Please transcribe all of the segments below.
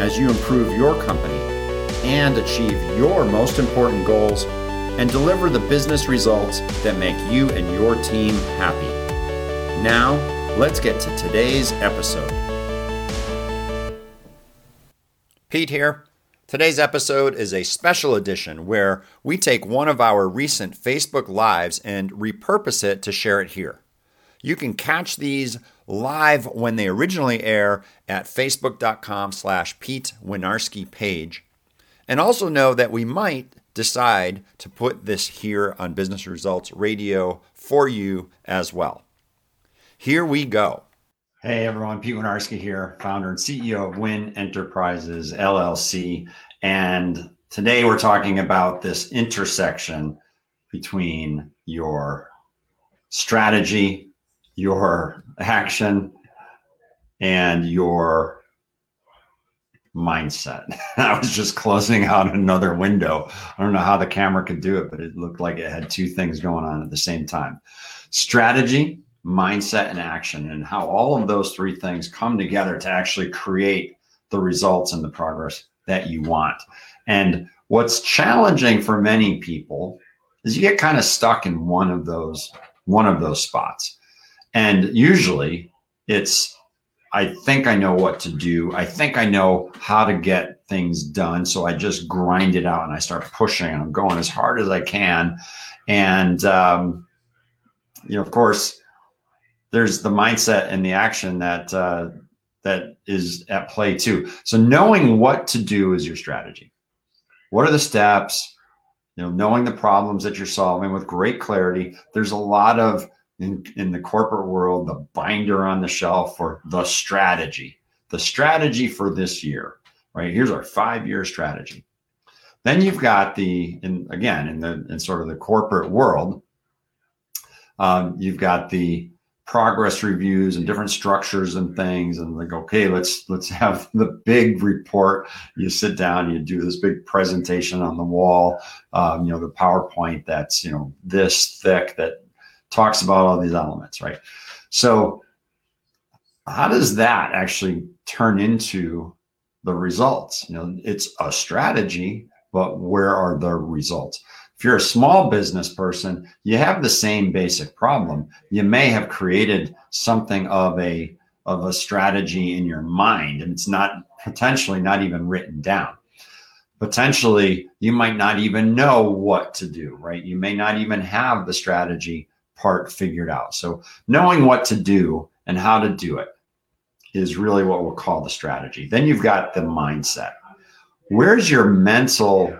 as you improve your company and achieve your most important goals and deliver the business results that make you and your team happy. Now, let's get to today's episode. Pete here. Today's episode is a special edition where we take one of our recent Facebook Lives and repurpose it to share it here. You can catch these live when they originally air at facebook.com slash Pete Winiarski page. And also know that we might decide to put this here on Business Results Radio for you as well. Here we go. Hey everyone, Pete Winiarski here, founder and CEO of Win Enterprises LLC. And today we're talking about this intersection between your strategy your action and your mindset. I was just closing out another window. I don't know how the camera could do it, but it looked like it had two things going on at the same time strategy, mindset, and action, and how all of those three things come together to actually create the results and the progress that you want. And what's challenging for many people is you get kind of stuck in one of those one of those spots and usually it's, I think I know what to do. I think I know how to get things done. So I just grind it out and I start pushing and I'm going as hard as I can. And, um, you know, of course, there's the mindset and the action that, uh, that is at play too. So knowing what to do is your strategy. What are the steps? You know, knowing the problems that you're solving with great clarity. There's a lot of in, in the corporate world the binder on the shelf for the strategy, the strategy for this year, right? Here's our five year strategy. Then you've got the, in, again, in the in sort of the corporate world, um, you've got the progress reviews and different structures and things and like okay let's let's have the big report you sit down you do this big presentation on the wall um, you know the powerpoint that's you know this thick that talks about all these elements, right? So, how does that actually turn into the results? You know, it's a strategy, but where are the results? If you're a small business person, you have the same basic problem. You may have created something of a of a strategy in your mind, and it's not potentially not even written down potentially you might not even know what to do, right? You may not even have the strategy part figured out. So knowing what to do and how to do it is really what we'll call the strategy. Then you've got the mindset. Where's your mental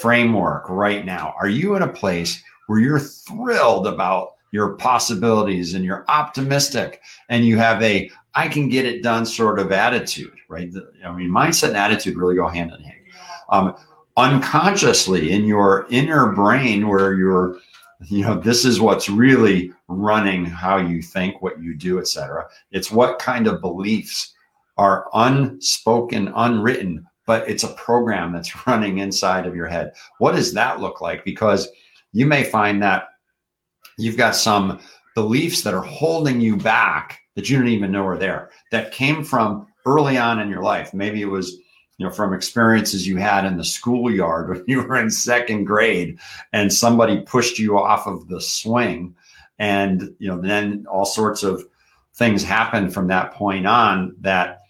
framework right now? Are you in a place where you're thrilled about your possibilities and you're optimistic and you have a I can get it done sort of attitude, right? I mean, mindset and attitude really go hand in hand. Um, unconsciously in your inner brain, where you're you know this is what's really running how you think what you do etc it's what kind of beliefs are unspoken unwritten but it's a program that's running inside of your head. What does that look like? Because you may find that you've got some beliefs that are holding you back that you don't even know are there that came from early on in your life. Maybe it was you know from experiences you had in the schoolyard when you were in second grade and somebody pushed you off of the swing. And you know then all sorts of things happened from that point on that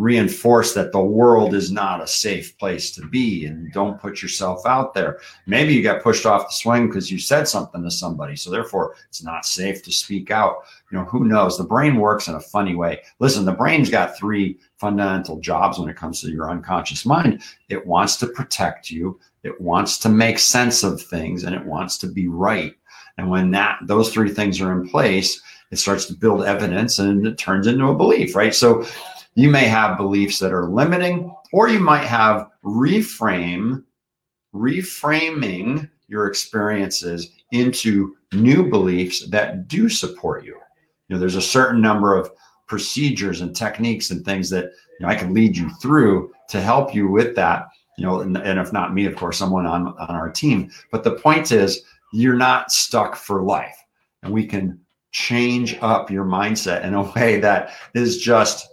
reinforce that the world is not a safe place to be and don't put yourself out there. Maybe you got pushed off the swing because you said something to somebody. So therefore it's not safe to speak out. You know, who knows? The brain works in a funny way. Listen, the brain's got three fundamental jobs when it comes to your unconscious mind. It wants to protect you, it wants to make sense of things, and it wants to be right. And when that those three things are in place, it starts to build evidence and it turns into a belief, right? So you may have beliefs that are limiting, or you might have reframe, reframing your experiences into new beliefs that do support you. You know, there's a certain number of procedures and techniques and things that you know, I can lead you through to help you with that. You know, and, and if not me, of course, someone on on our team. But the point is, you're not stuck for life, and we can change up your mindset in a way that is just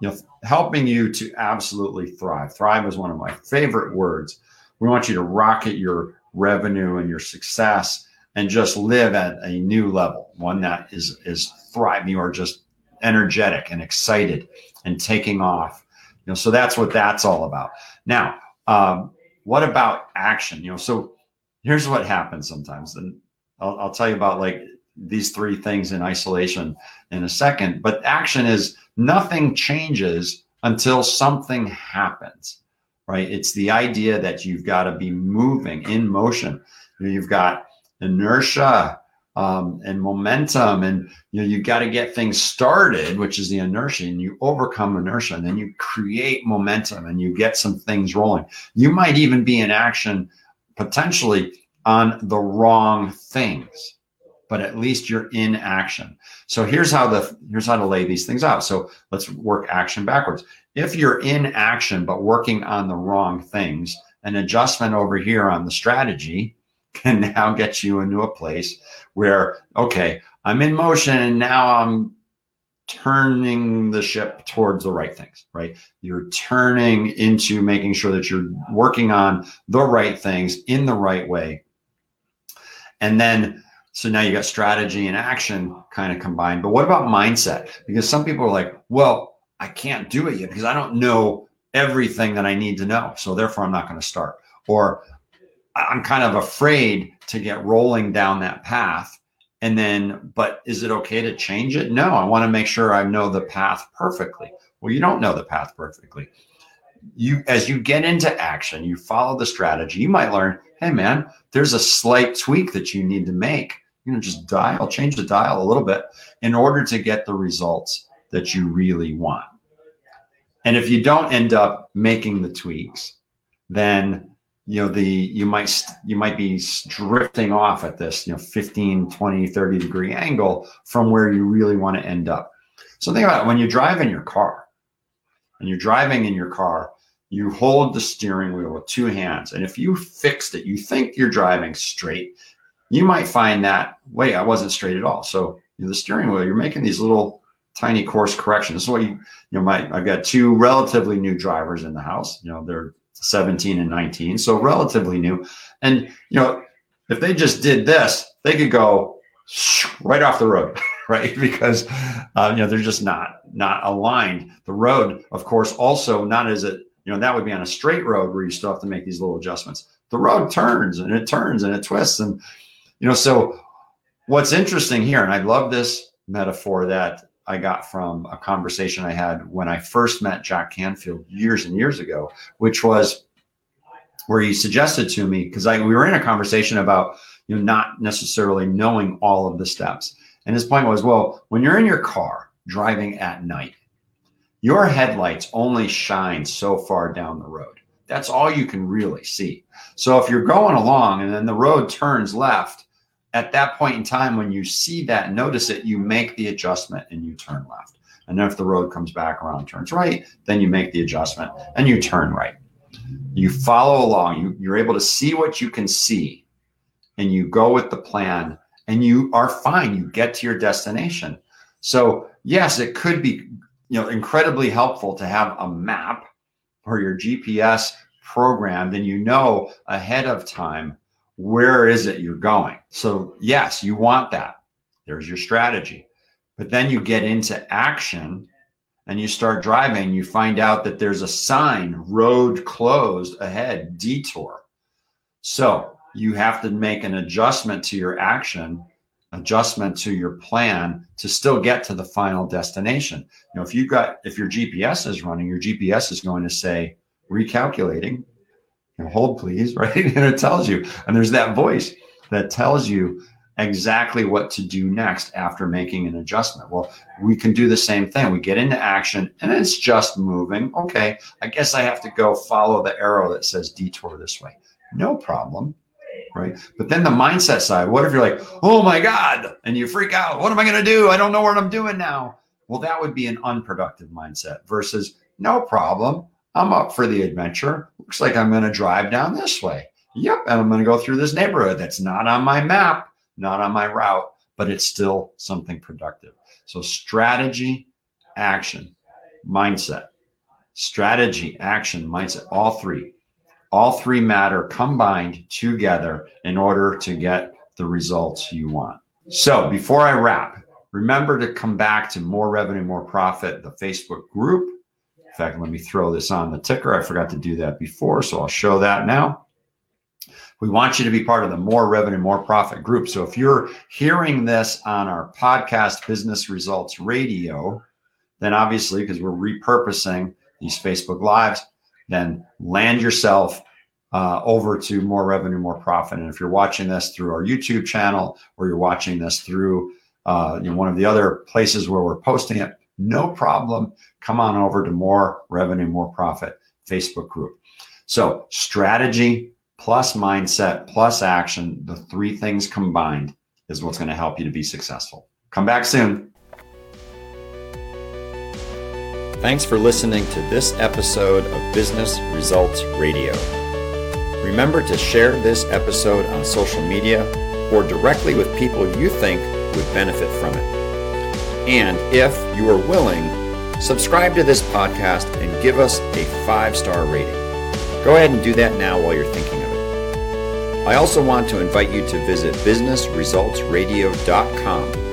you know, helping you to absolutely thrive. Thrive is one of my favorite words. We want you to rocket your revenue and your success and just live at a new level, one that is is thriving. You are just energetic and excited and taking off. You know, so that's what that's all about. Now, um, what about action? You know, so here's what happens sometimes, and I'll, I'll tell you about like these three things in isolation in a second. But action is nothing changes until something happens, right? It's the idea that you've got to be moving in motion. You've got inertia um, and momentum, and you know you got to get things started, which is the inertia, and you overcome inertia, and then you create momentum, and you get some things rolling. You might even be in action potentially on the wrong things but at least you're in action. So here's how the here's how to lay these things out. So let's work action backwards. If you're in action but working on the wrong things, an adjustment over here on the strategy can now get you into a place where okay, I'm in motion and now I'm turning the ship towards the right things, right? You're turning into making sure that you're working on the right things in the right way. And then so now you got strategy and action kind of combined. But what about mindset? Because some people are like, well, I can't do it yet because I don't know everything that I need to know. So therefore, I'm not going to start. Or I'm kind of afraid to get rolling down that path. And then, but is it okay to change it? No, I want to make sure I know the path perfectly. Well, you don't know the path perfectly. You, as you get into action, you follow the strategy, you might learn, hey, man, there's a slight tweak that you need to make you know just dial change the dial a little bit in order to get the results that you really want. And if you don't end up making the tweaks then you know the you might you might be drifting off at this you know 15 20 30 degree angle from where you really want to end up. So think about it when you drive in your car and you're driving in your car you hold the steering wheel with two hands and if you fixed it you think you're driving straight you might find that wait, I wasn't straight at all. So know, the steering wheel, you're making these little tiny course corrections. What you, you know, my I've got two relatively new drivers in the house. You know, they're 17 and 19, so relatively new. And you know, if they just did this, they could go right off the road, right? Because uh, you know they're just not not aligned. The road, of course, also not as it you know that would be on a straight road where you still have to make these little adjustments. The road turns and it turns and it twists and you know, so what's interesting here, and I love this metaphor that I got from a conversation I had when I first met Jack Canfield years and years ago, which was where he suggested to me because we were in a conversation about you know not necessarily knowing all of the steps. And his point was, well, when you're in your car driving at night, your headlights only shine so far down the road. That's all you can really see. So if you're going along and then the road turns left at that point in time, when you see that, notice it, you make the adjustment and you turn left. And then if the road comes back around, turns right, then you make the adjustment and you turn right. You follow along, you, you're able to see what you can see, and you go with the plan, and you are fine. You get to your destination. So, yes, it could be you know incredibly helpful to have a map or your GPS programmed and you know ahead of time where is it you're going. So, yes, you want that. There's your strategy. But then you get into action and you start driving, you find out that there's a sign, road closed ahead, detour. So, you have to make an adjustment to your action adjustment to your plan to still get to the final destination. You know, if you've got if your GPS is running, your GPS is going to say recalculating, you know, hold please, right? And it tells you, and there's that voice that tells you exactly what to do next after making an adjustment. Well, we can do the same thing. We get into action and it's just moving. Okay, I guess I have to go follow the arrow that says detour this way. No problem right? But then the mindset side, what if you're like, oh my God, and you freak out? What am I going to do? I don't know what I'm doing now. Well, that would be an unproductive mindset versus no problem. I'm up for the adventure. Looks like I'm going to drive down this way. Yep. And I'm going to go through this neighborhood that's not on my map, not on my route, but it's still something productive. So, strategy, action, mindset, strategy, action, mindset, all three all three matter combined together in order to get the results you want. So before I wrap, remember to come back to more revenue, more profit, the Facebook group. Fact, let me throw this on the ticker. I forgot to do that before, so I'll show that now. We want you to be part of the More Revenue, More Profit group. So if you're hearing this on our podcast, Business Results Radio, then obviously, because we're repurposing these Facebook Lives, then land yourself uh, over to more revenue, more profit. And if you're watching this through our YouTube channel or you're watching this through uh, you know, one of the other places where we're posting it, no problem. Come on over to more revenue, more profit Facebook group. So strategy plus mindset plus action, the three things combined is what's going to help you to be successful. Come back soon. Thanks for listening to this episode of Business Results Radio. Remember to share this episode on social media or directly with people you think would benefit from it. And if you are willing, subscribe to this podcast and give us a five star rating. Go ahead and do that now while you're thinking of it. I also want to invite you to visit businessresultsradio.com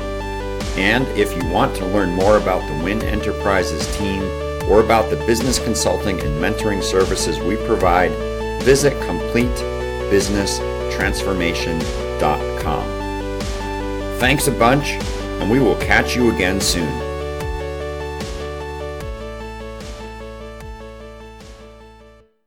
and if you want to learn more about the Win Enterprises team or about the business consulting and mentoring services we provide, visit CompleteBusinessTransformation.com. Thanks a bunch, and we will catch you again soon.